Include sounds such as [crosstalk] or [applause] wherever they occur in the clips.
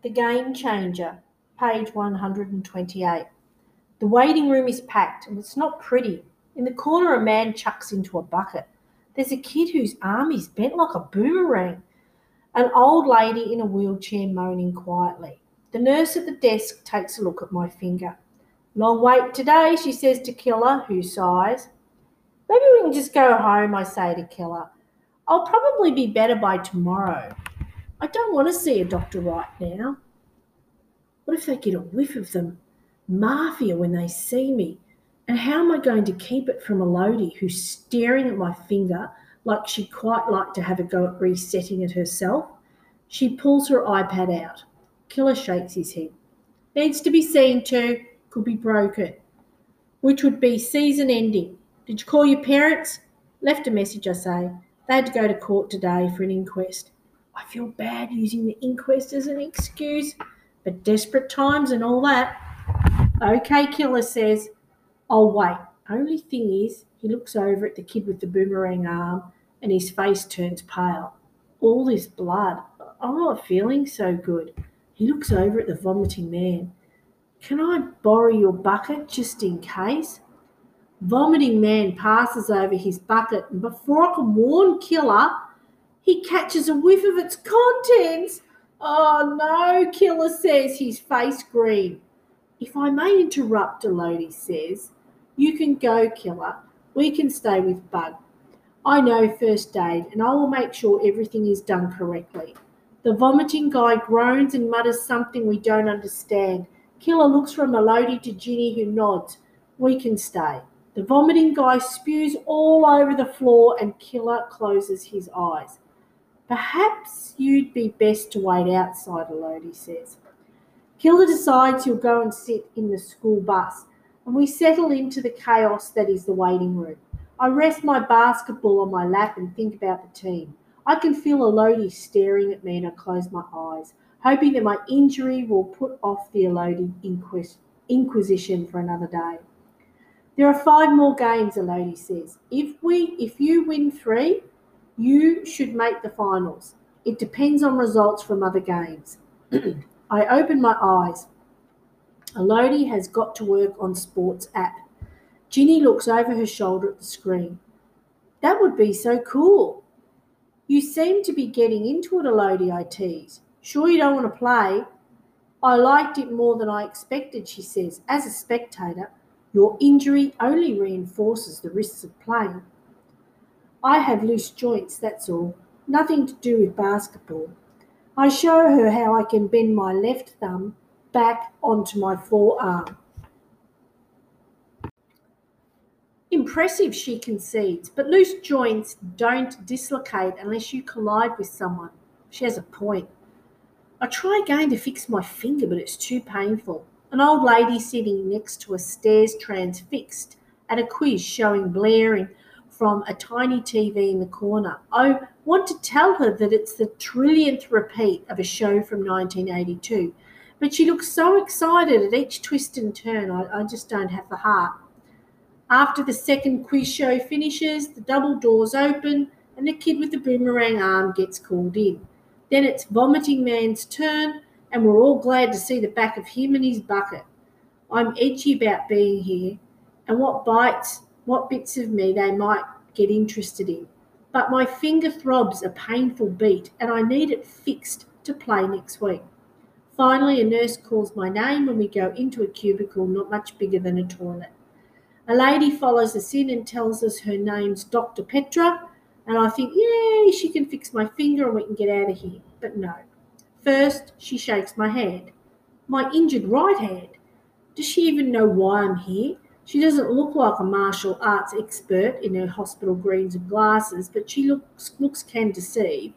The Game Changer, page 128. The waiting room is packed and it's not pretty. In the corner, a man chucks into a bucket. There's a kid whose arm is bent like a boomerang. An old lady in a wheelchair moaning quietly. The nurse at the desk takes a look at my finger. Long wait today, she says to Killer, who sighs. Maybe we can just go home, I say to Killer. I'll probably be better by tomorrow. I don't want to see a doctor right now. What if they get a whiff of them? mafia when they see me? And how am I going to keep it from Elodie, who's staring at my finger like she'd quite like to have a go at resetting it herself? She pulls her iPad out. Killer shakes his head. Needs to be seen to, could be broken, which would be season ending. Did you call your parents? Left a message, I say. They had to go to court today for an inquest. I feel bad using the inquest as an excuse, but desperate times and all that. Okay, Killer says, I'll wait. Only thing is, he looks over at the kid with the boomerang arm and his face turns pale. All this blood. I'm not feeling so good. He looks over at the vomiting man. Can I borrow your bucket just in case? Vomiting man passes over his bucket, and before I can warn Killer, he catches a whiff of its contents. Oh no, Killer says, his face green. If I may interrupt, Elodie says, you can go, Killer. We can stay with Bug. I know first aid, and I will make sure everything is done correctly. The vomiting guy groans and mutters something we don't understand. Killer looks from Elodie to Ginny, who nods. We can stay. The vomiting guy spews all over the floor, and Killer closes his eyes. Perhaps you'd be best to wait outside, Elodie says. Killer decides he'll go and sit in the school bus, and we settle into the chaos that is the waiting room. I rest my basketball on my lap and think about the team. I can feel Elodie staring at me and I close my eyes, hoping that my injury will put off the Elodie inquis- inquisition for another day. There are five more games, Elodie says. If we if you win three, you should make the finals. It depends on results from other games. [clears throat] I open my eyes. Elodie has got to work on sports app. Ginny looks over her shoulder at the screen. That would be so cool. You seem to be getting into it, Elodie, I tease. Sure you don't want to play? I liked it more than I expected, she says. As a spectator, your injury only reinforces the risks of playing. I have loose joints, that's all. Nothing to do with basketball. I show her how I can bend my left thumb back onto my forearm. Impressive, she concedes, but loose joints don't dislocate unless you collide with someone. She has a point. I try again to fix my finger, but it's too painful. An old lady sitting next to a stairs transfixed at a quiz showing blaring from a tiny TV in the corner. I want to tell her that it's the trillionth repeat of a show from 1982, but she looks so excited at each twist and turn, I, I just don't have the heart. After the second quiz show finishes, the double doors open and the kid with the boomerang arm gets called in. Then it's Vomiting Man's turn, and we're all glad to see the back of him and his bucket. I'm edgy about being here and what bites, what bits of me they might get interested in. But my finger throbs a painful beat, and I need it fixed to play next week. Finally, a nurse calls my name and we go into a cubicle not much bigger than a toilet. A lady follows us in and tells us her name's Dr. Petra, and I think, yay, she can fix my finger and we can get out of here. But no. First, she shakes my hand. My injured right hand. Does she even know why I'm here? She doesn't look like a martial arts expert in her hospital greens and glasses, but she looks, looks can deceive.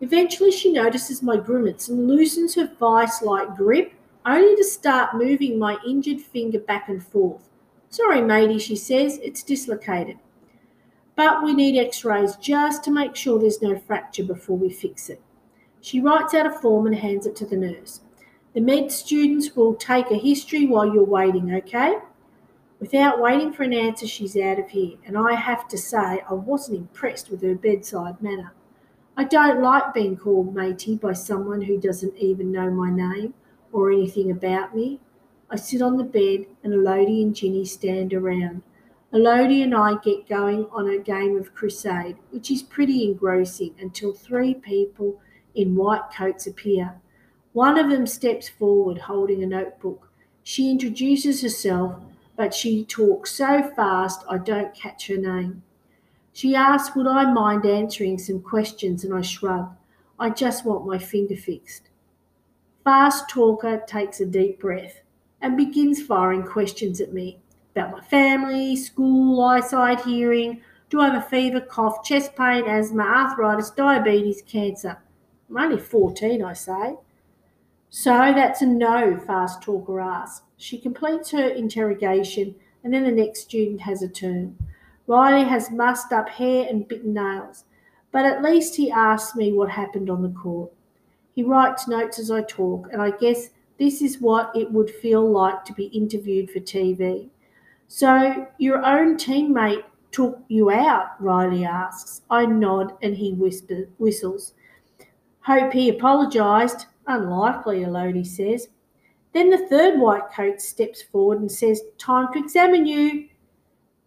Eventually, she notices my grimace and loosens her vice like grip, only to start moving my injured finger back and forth. Sorry, matey, she says, it's dislocated. But we need x rays just to make sure there's no fracture before we fix it. She writes out a form and hands it to the nurse. The med students will take a history while you're waiting, okay? Without waiting for an answer, she's out of here, and I have to say I wasn't impressed with her bedside manner. I don't like being called matey by someone who doesn't even know my name or anything about me. I sit on the bed and Elodie and Ginny stand around. Elodie and I get going on a game of crusade, which is pretty engrossing until three people in white coats appear. One of them steps forward holding a notebook. She introduces herself, but she talks so fast I don't catch her name. She asks, Would I mind answering some questions? And I shrug. I just want my finger fixed. Fast talker takes a deep breath and begins firing questions at me about my family, school, eyesight, hearing. Do I have a fever, cough, chest pain, asthma, arthritis, diabetes, cancer? I'm only 14, I say. So that's a no, fast talker asks. She completes her interrogation and then the next student has a turn. Riley has mussed up hair and bitten nails, but at least he asks me what happened on the court. He writes notes as I talk, and I guess this is what it would feel like to be interviewed for TV. So, your own teammate took you out? Riley asks. I nod and he whisper, whistles. Hope he apologised. Unlikely, Elodie says. Then the third white coat steps forward and says, Time to examine you.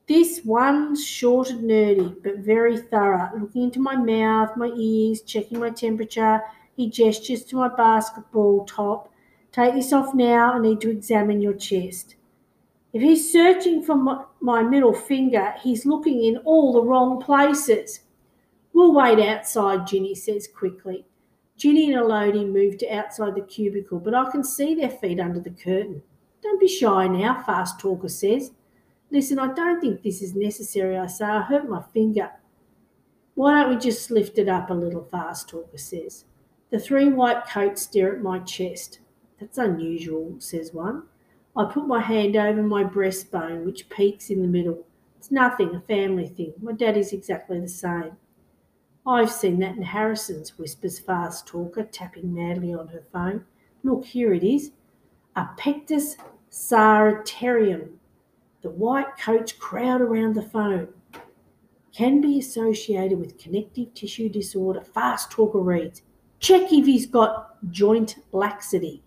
This one's short and nerdy, but very thorough, looking into my mouth, my ears, checking my temperature. He gestures to my basketball top. Take this off now. I need to examine your chest. If he's searching for my, my middle finger, he's looking in all the wrong places. We'll wait outside, Ginny says quickly. Ginny and Elodie move to outside the cubicle, but I can see their feet under the curtain. Don't be shy now, Fast Talker says. Listen, I don't think this is necessary, I say. I hurt my finger. Why don't we just lift it up a little, Fast Talker says. The three white coats stare at my chest. That's unusual, says one. I put my hand over my breastbone, which peaks in the middle. It's nothing, a family thing. My daddy's exactly the same. I've seen that in Harrison's, whispers Fast Talker, tapping madly on her phone. Look, here it is. A pectus carinatum. The white coats crowd around the phone. Can be associated with connective tissue disorder. Fast Talker reads. Check if he's got joint laxity.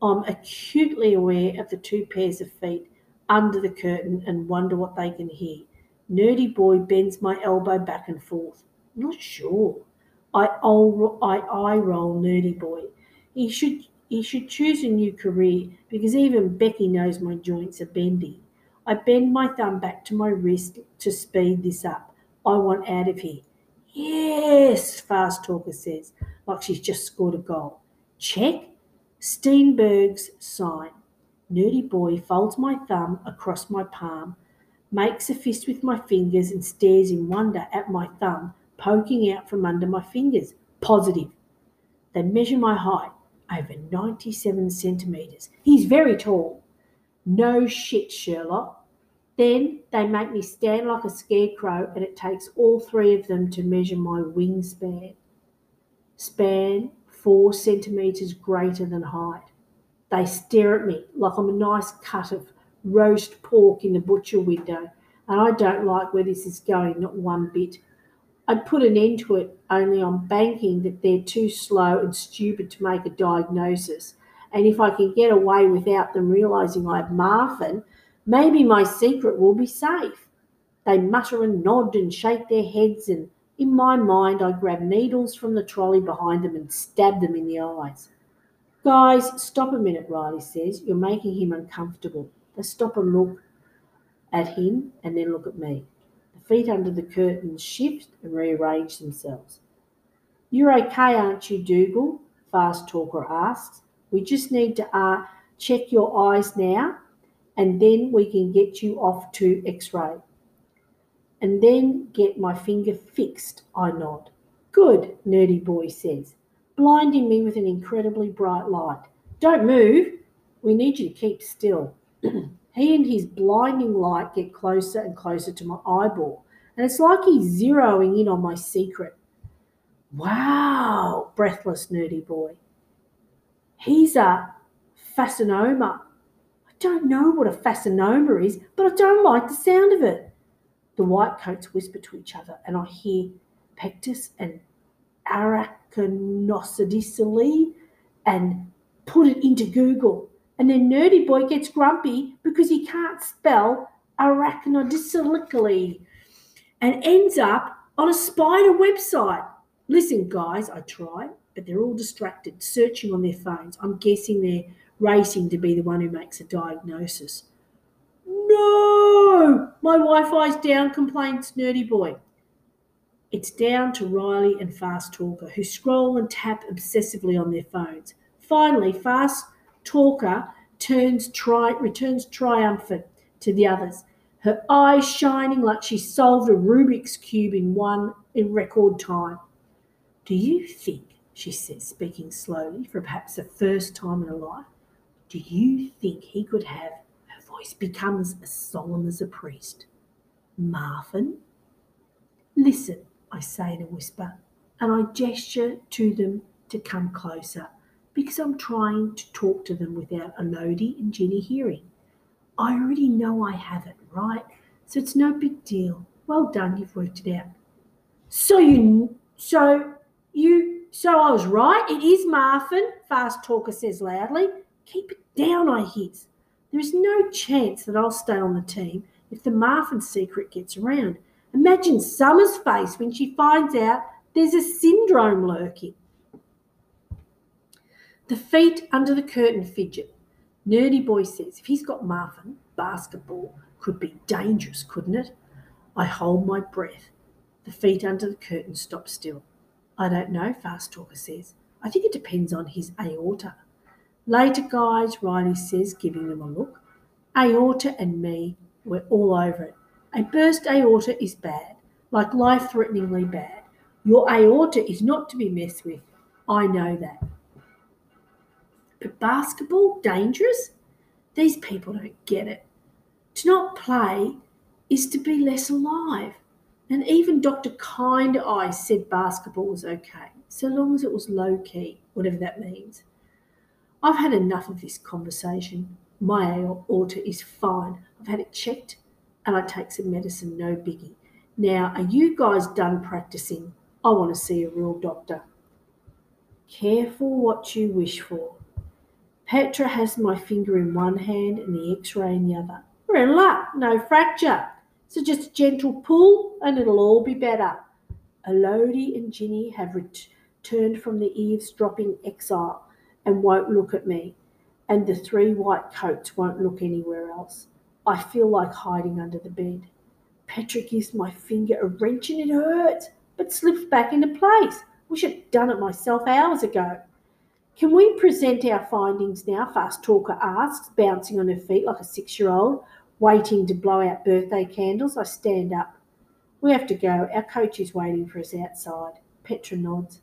I'm acutely aware of the two pairs of feet under the curtain and wonder what they can hear. Nerdy boy bends my elbow back and forth. Not sure. I, I roll nerdy boy. He should he should choose a new career because even Becky knows my joints are bendy. I bend my thumb back to my wrist to speed this up. I want out of here. Yes, Fast Talker says, like she's just scored a goal. Check. Steinberg's sign. Nerdy boy folds my thumb across my palm, makes a fist with my fingers, and stares in wonder at my thumb poking out from under my fingers. Positive. They measure my height, over 97 centimetres. He's very tall. No shit, Sherlock. Then they make me stand like a scarecrow, and it takes all three of them to measure my wingspan. Span four centimetres greater than height. They stare at me like I'm a nice cut of roast pork in the butcher window, and I don't like where this is going, not one bit. I'd put an end to it only on banking that they're too slow and stupid to make a diagnosis. And if I can get away without them realizing I have Marfan, maybe my secret will be safe. They mutter and nod and shake their heads, and in my mind, I grab needles from the trolley behind them and stab them in the eyes. Guys, stop a minute, Riley says. You're making him uncomfortable. They stop and look at him and then look at me feet under the curtains shift and rearrange themselves. You're okay, aren't you, Dougal? Fast Talker asks. We just need to uh, check your eyes now, and then we can get you off to x ray. And then get my finger fixed, I nod. Good, Nerdy Boy says, blinding me with an incredibly bright light. Don't move. We need you to keep still. [clears throat] He and his blinding light get closer and closer to my eyeball, and it's like he's zeroing in on my secret. Wow, breathless nerdy boy. He's a fascinoma. I don't know what a fascinoma is, but I don't like the sound of it. The white coats whisper to each other, and I hear pectus and arachnodactyly and put it into Google. And then Nerdy Boy gets grumpy because he can't spell arachnodactyly and ends up on a spider website. Listen, guys, I try, but they're all distracted, searching on their phones. I'm guessing they're racing to be the one who makes a diagnosis. No! My Wi Fi's down, complains Nerdy Boy. It's down to Riley and Fast Talker, who scroll and tap obsessively on their phones. Finally, Fast Talker turns tri- returns triumphant to the others, her eyes shining like she solved a Rubik's Cube in one in record time. Do you think, she says, speaking slowly for perhaps the first time in her life, do you think he could have her voice becomes as solemn as a priest? Marfan? Listen, I say in a whisper, and I gesture to them to come closer because I'm trying to talk to them without Elodie and Ginny hearing. I already know I have it, right? So it's no big deal. Well done, you've worked it out. So you, so you, so I was right. It is Marfan, Fast Talker says loudly. Keep it down, I hiss. There is no chance that I'll stay on the team if the Marfan secret gets around. Imagine Summer's face when she finds out there's a syndrome lurking. The feet under the curtain fidget. Nerdy Boy says if he's got Marfan, basketball could be dangerous, couldn't it? I hold my breath. The feet under the curtain stop still. I don't know, Fast Talker says. I think it depends on his aorta. Later, guys, Riley says, giving them a look. Aorta and me, we're all over it. A burst aorta is bad, like life threateningly bad. Your aorta is not to be messed with. I know that. Basketball, dangerous? These people don't get it. To not play is to be less alive. And even Dr. Kind Eye said basketball was okay, so long as it was low key, whatever that means. I've had enough of this conversation. My aorta is fine. I've had it checked and I take some medicine, no biggie. Now, are you guys done practicing? I want to see a real doctor. Careful what you wish for. Petra has my finger in one hand and the x ray in the other. We're in luck, no fracture. So just a gentle pull and it'll all be better. Elodie and Ginny have returned from the eavesdropping exile and won't look at me, and the three white coats won't look anywhere else. I feel like hiding under the bed. Petra gives my finger a wrench and it hurts, but slips back into place. Wish I'd done it myself hours ago. Can we present our findings now? Fast Talker asks, bouncing on her feet like a six year old, waiting to blow out birthday candles. I stand up. We have to go. Our coach is waiting for us outside. Petra nods.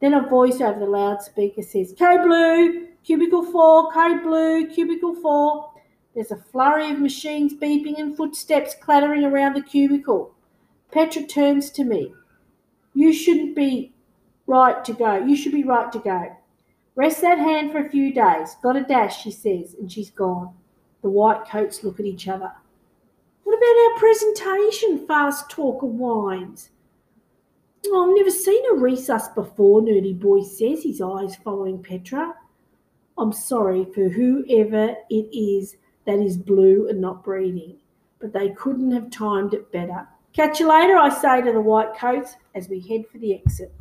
Then a voice over the loudspeaker says, Code Blue, Cubicle 4, Code Blue, Cubicle 4. There's a flurry of machines beeping and footsteps clattering around the cubicle. Petra turns to me. You shouldn't be right to go. You should be right to go. Rest that hand for a few days. Got a dash, she says, and she's gone. The white coats look at each other. What about our presentation? Fast talker whines. Oh, I've never seen a resus before, Nerdy Boy says, his eyes following Petra. I'm sorry for whoever it is that is blue and not breathing, but they couldn't have timed it better. Catch you later, I say to the white coats as we head for the exit.